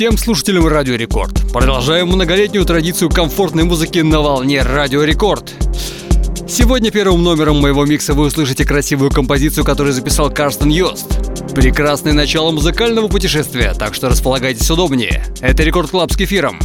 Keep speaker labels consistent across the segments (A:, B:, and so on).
A: Всем слушателям Радио Рекорд. Продолжаем многолетнюю традицию комфортной музыки на волне Радио Рекорд. Сегодня первым номером моего микса вы услышите красивую композицию, которую записал Карстен Йост. Прекрасное начало музыкального путешествия, так что располагайтесь удобнее. Это Record Club с кефиром.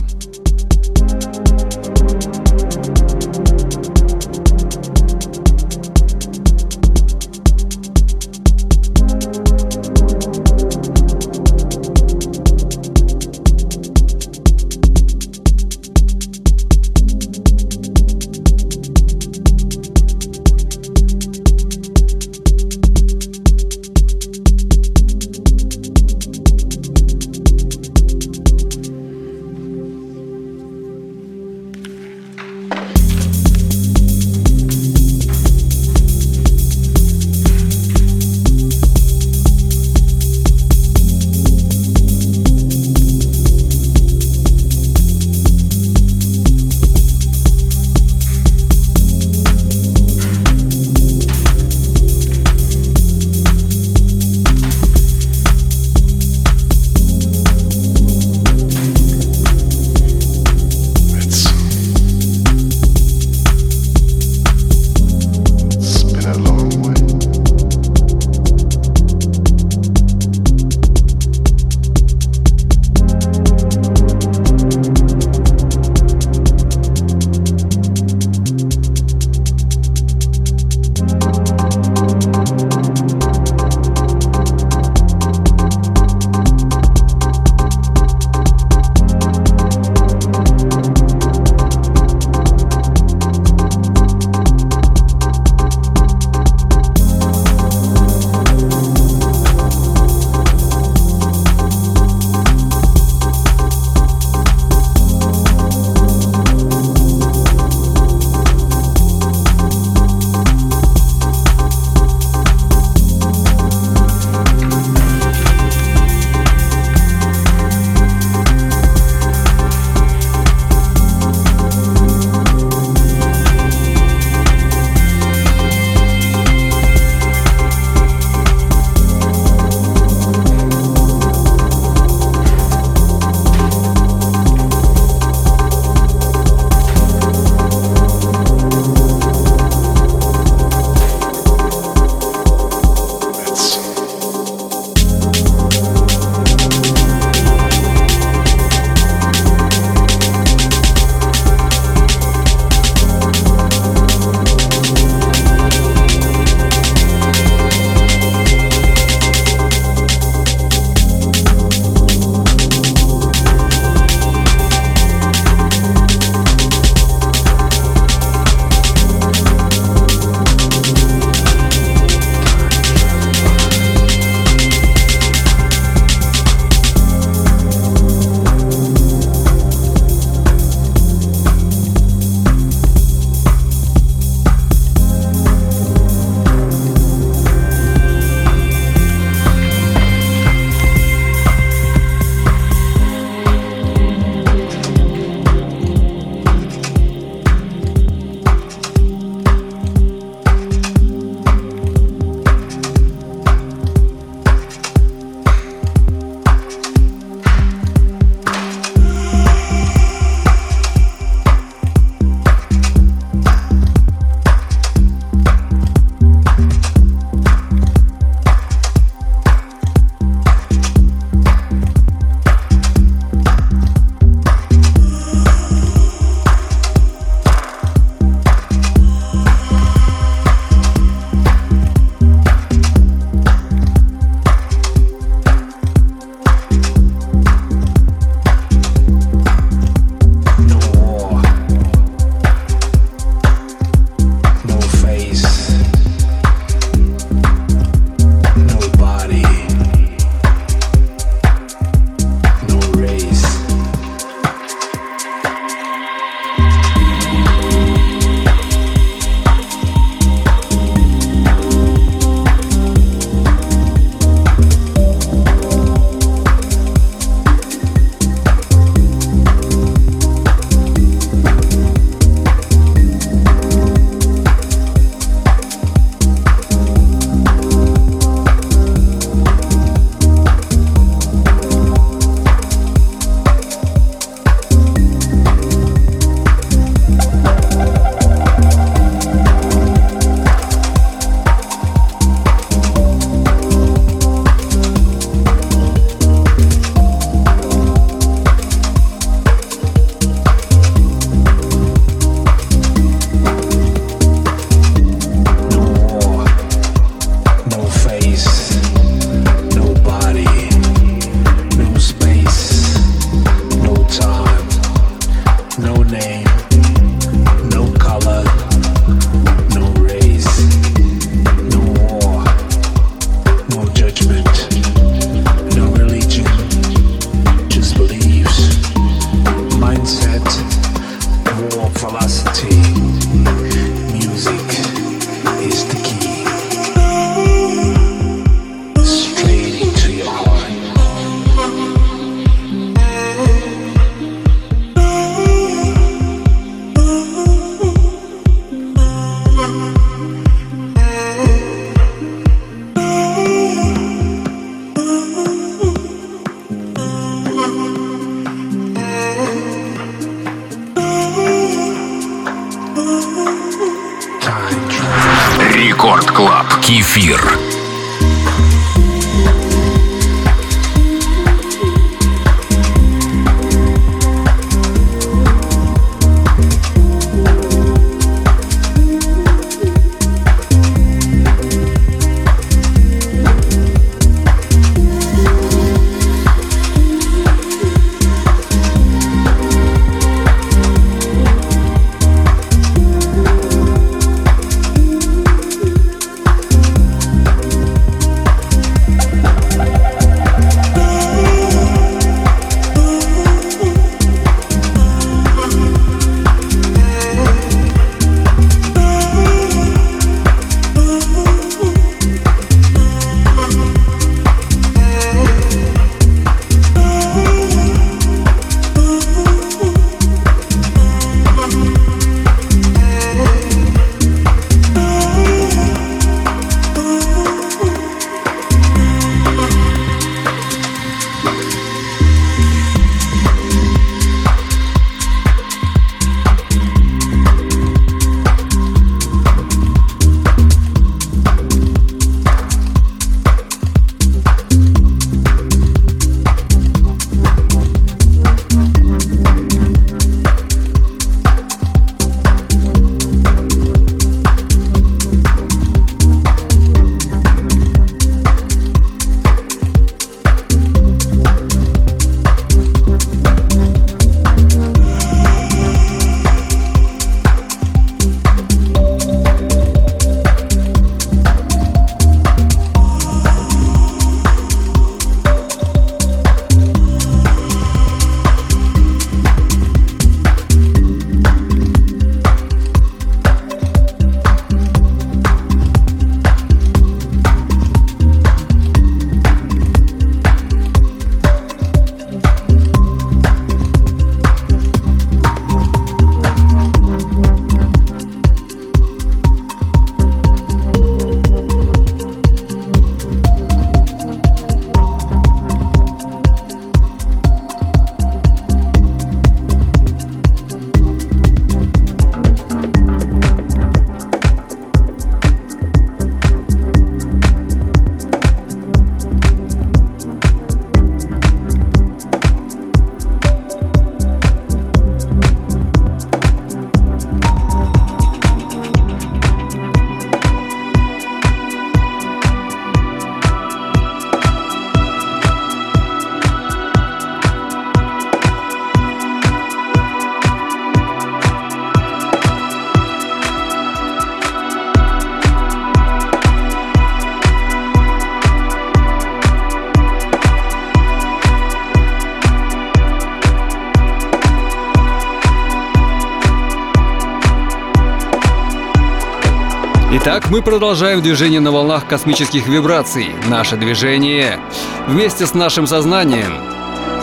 A: Мы продолжаем движение на волнах космических вибраций. Наше движение вместе с нашим сознанием.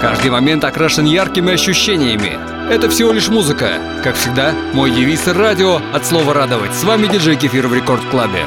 A: Каждый момент окрашен яркими ощущениями. Это всего лишь музыка. Как всегда, мой девиз радио от слова радовать. С вами диджей Кефир в Рекорд Клабе.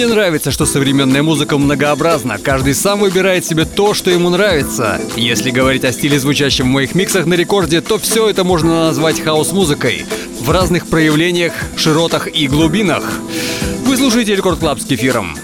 A: Мне нравится, что современная музыка многообразна. Каждый сам выбирает себе то, что ему нравится. Если говорить о стиле, звучащем в моих миксах на рекорде, то все это можно назвать house-музыкой. В разных проявлениях, широтах и глубинах. Вы слушаете Record Club с кефиром.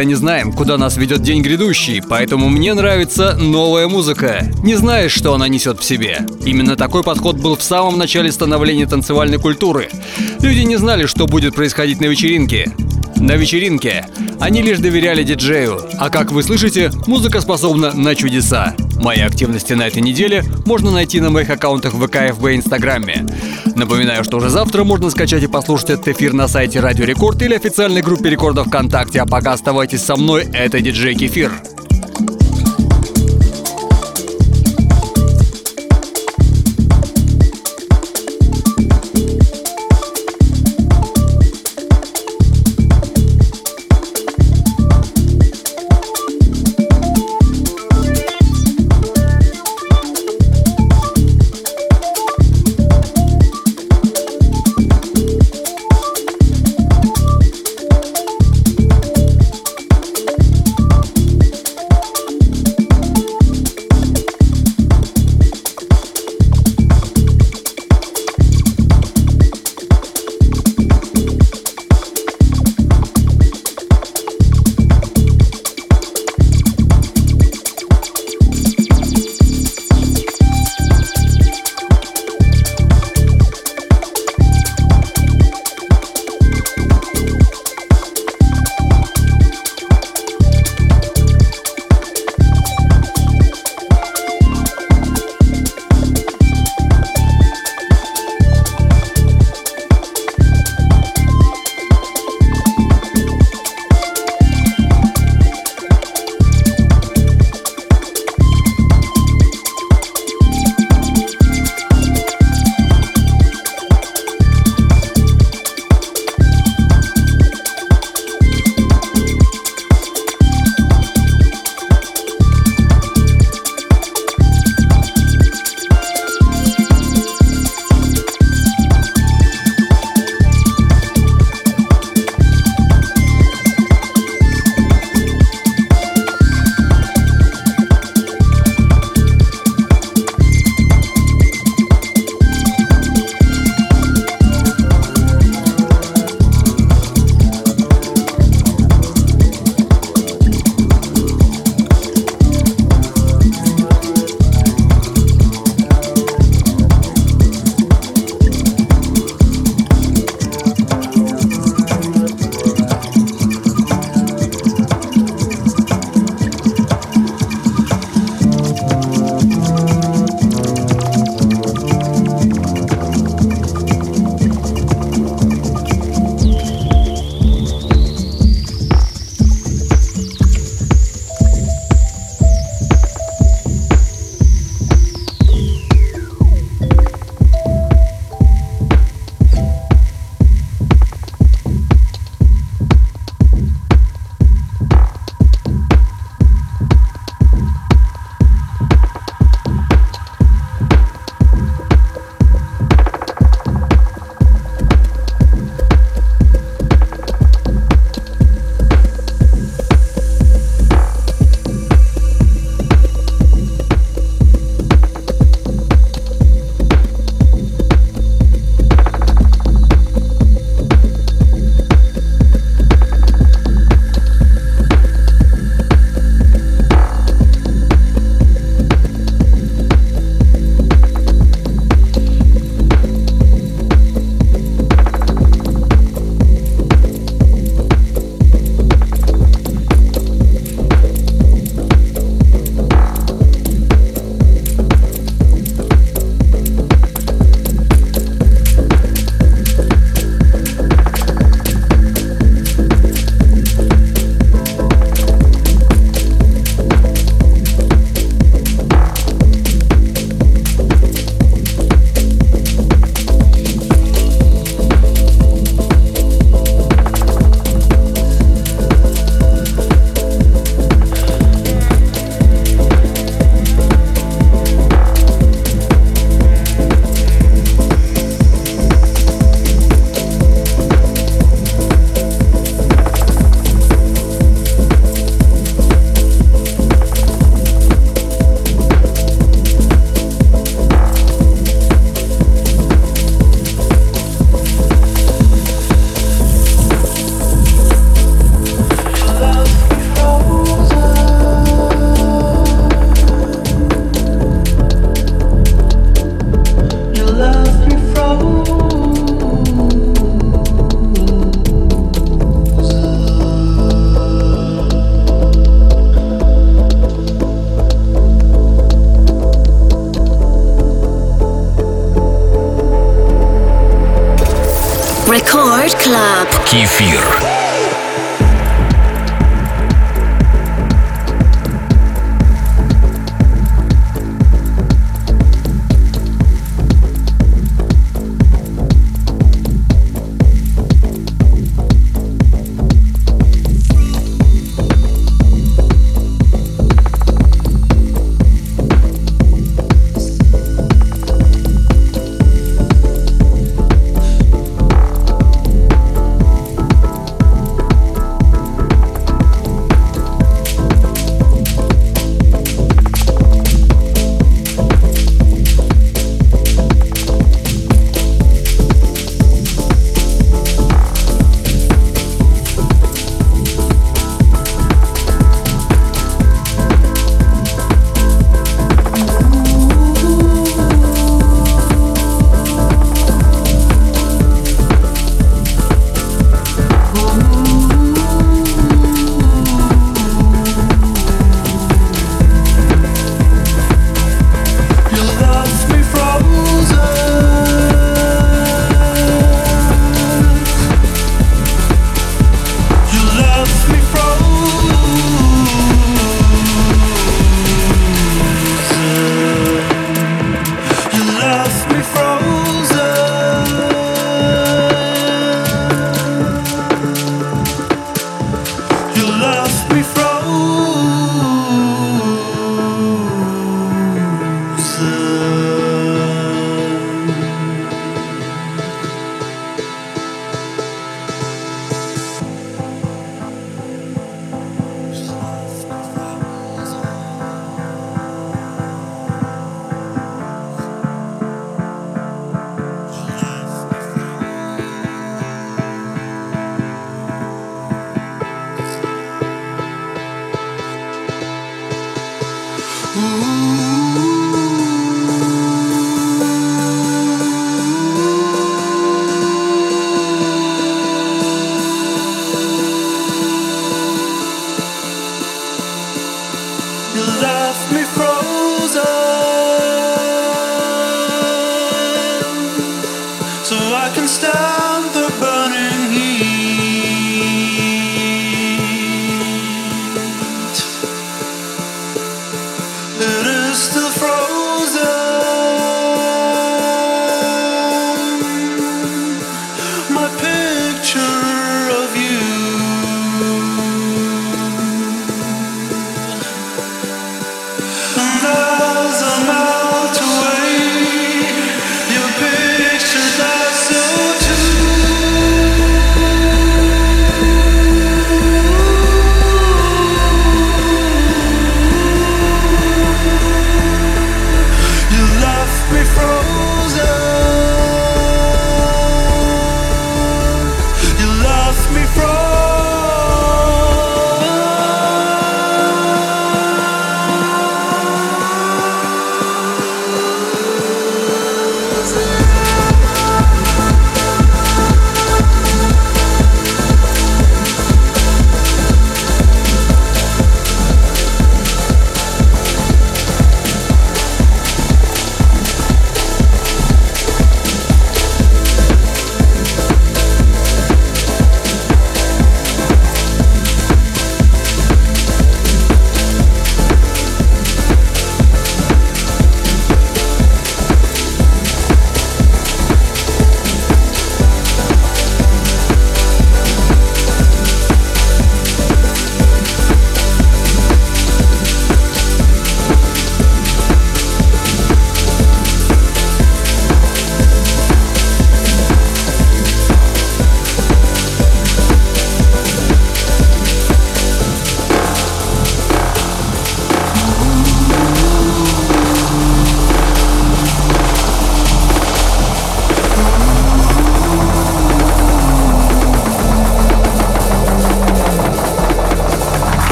A: Никогда не знаем, куда нас ведет день грядущий, поэтому мне нравится новая музыка. Не знаешь, что она несет в себе. Именно такой подход был в самом начале становления танцевальной культуры. Люди не знали, что будет происходить на вечеринке. На вечеринке они лишь доверяли диджею, а как вы слышите, музыка способна на чудеса. Мои активности на этой неделе можно найти на моих аккаунтах в ВК, и Инстаграме. Напоминаю, что уже завтра можно скачать и послушать этот эфир на сайте Радио Рекорд или официальной группе Рекорда ВКонтакте. А пока оставайтесь со мной, это диджей Кефир.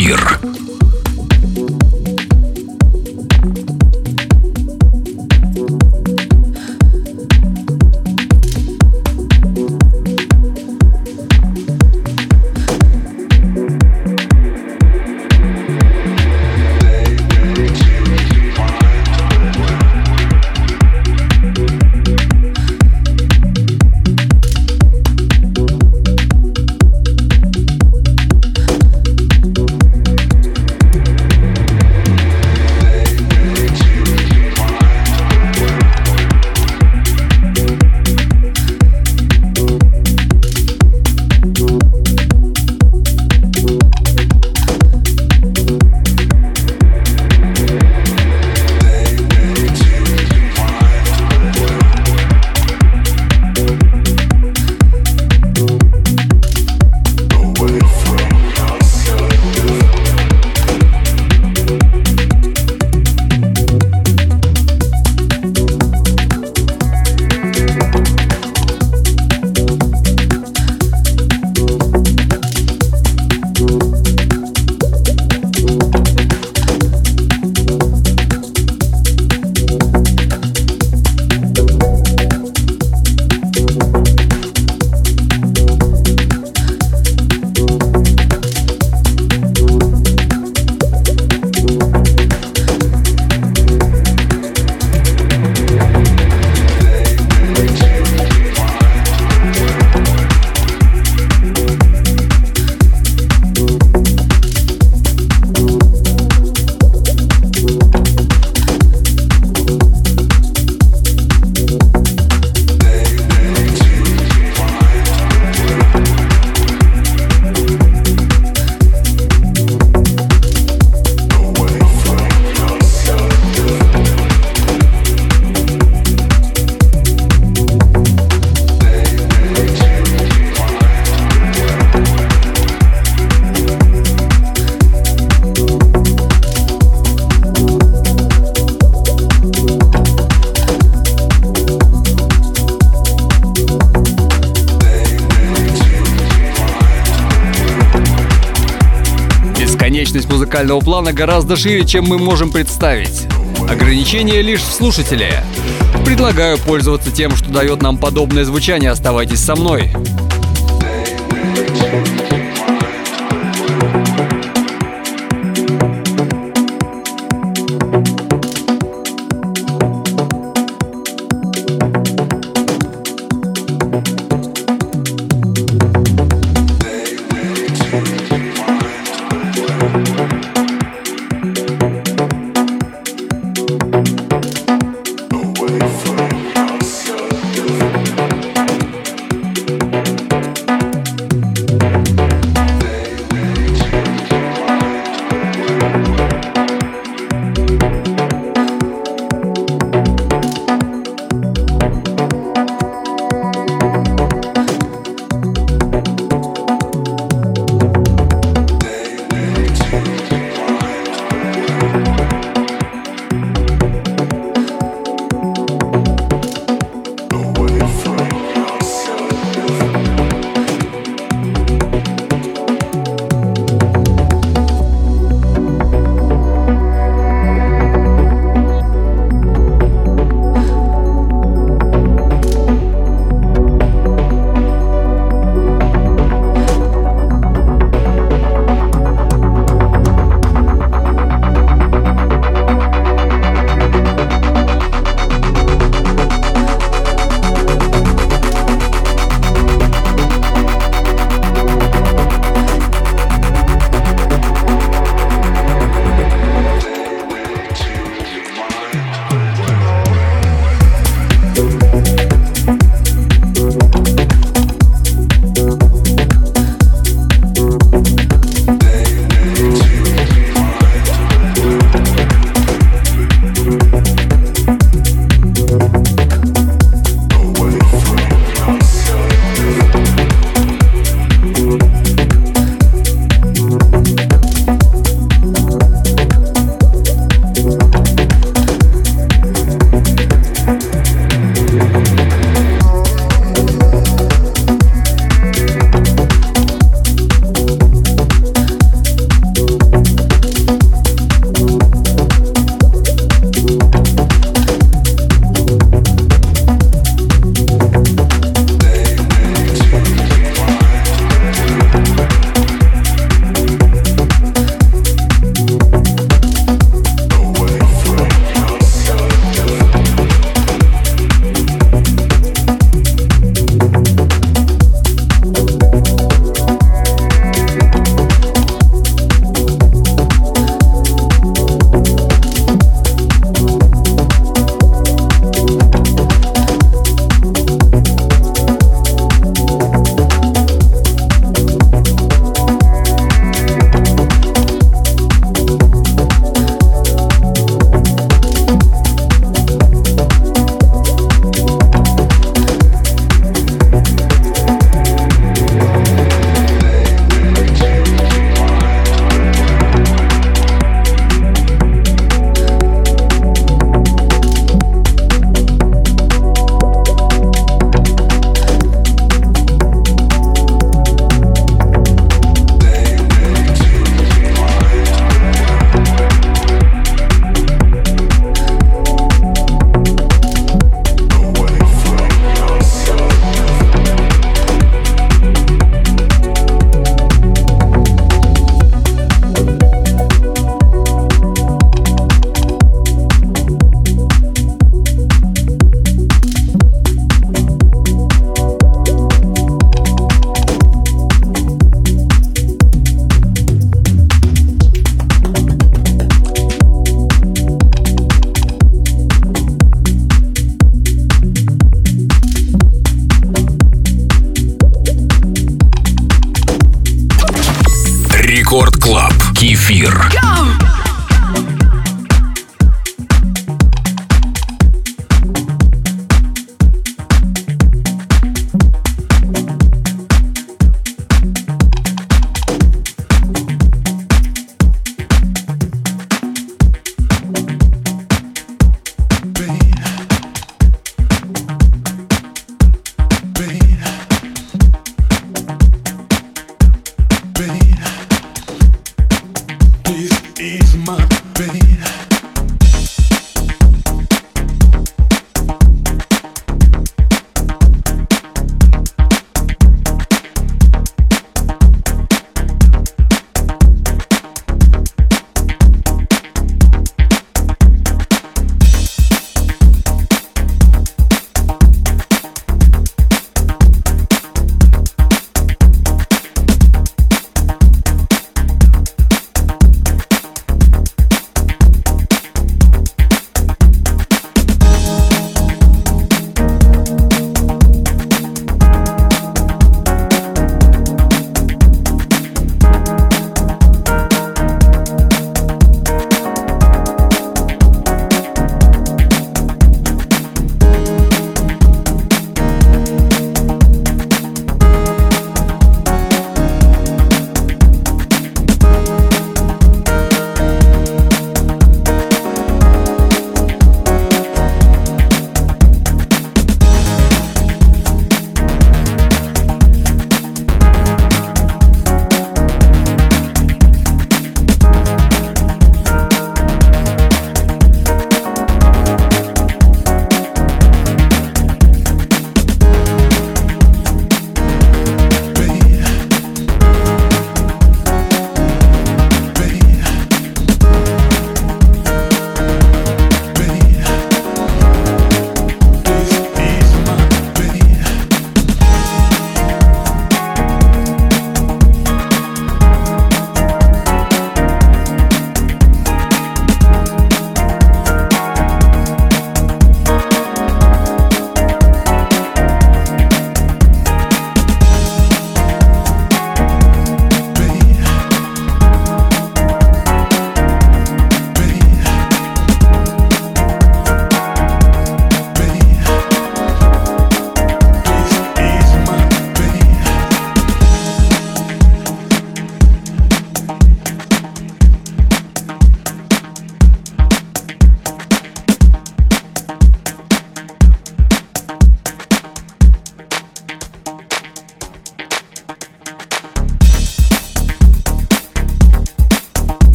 B: Клаб.
A: Музыкального плана гораздо шире, чем мы можем представить. Ограничение лишь в слушателе. Предлагаю пользоваться тем, что дает нам подобное звучание. Оставайтесь со мной.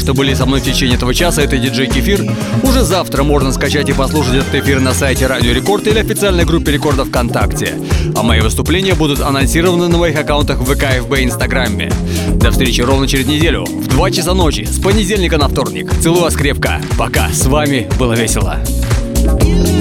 A: что были со мной в течение этого часа, это диджей Кефир. Уже завтра можно скачать и послушать этот эфир на сайте Радио Рекорд или официальной группе Рекордов ВКонтакте. А мои выступления будут анонсированы на моих аккаунтах в ВК, ФБ и Инстаграме. До встречи ровно через неделю, в 2 часа ночи, с понедельника на вторник. Целую вас крепко. Пока. С вами было весело.
C: Yeah.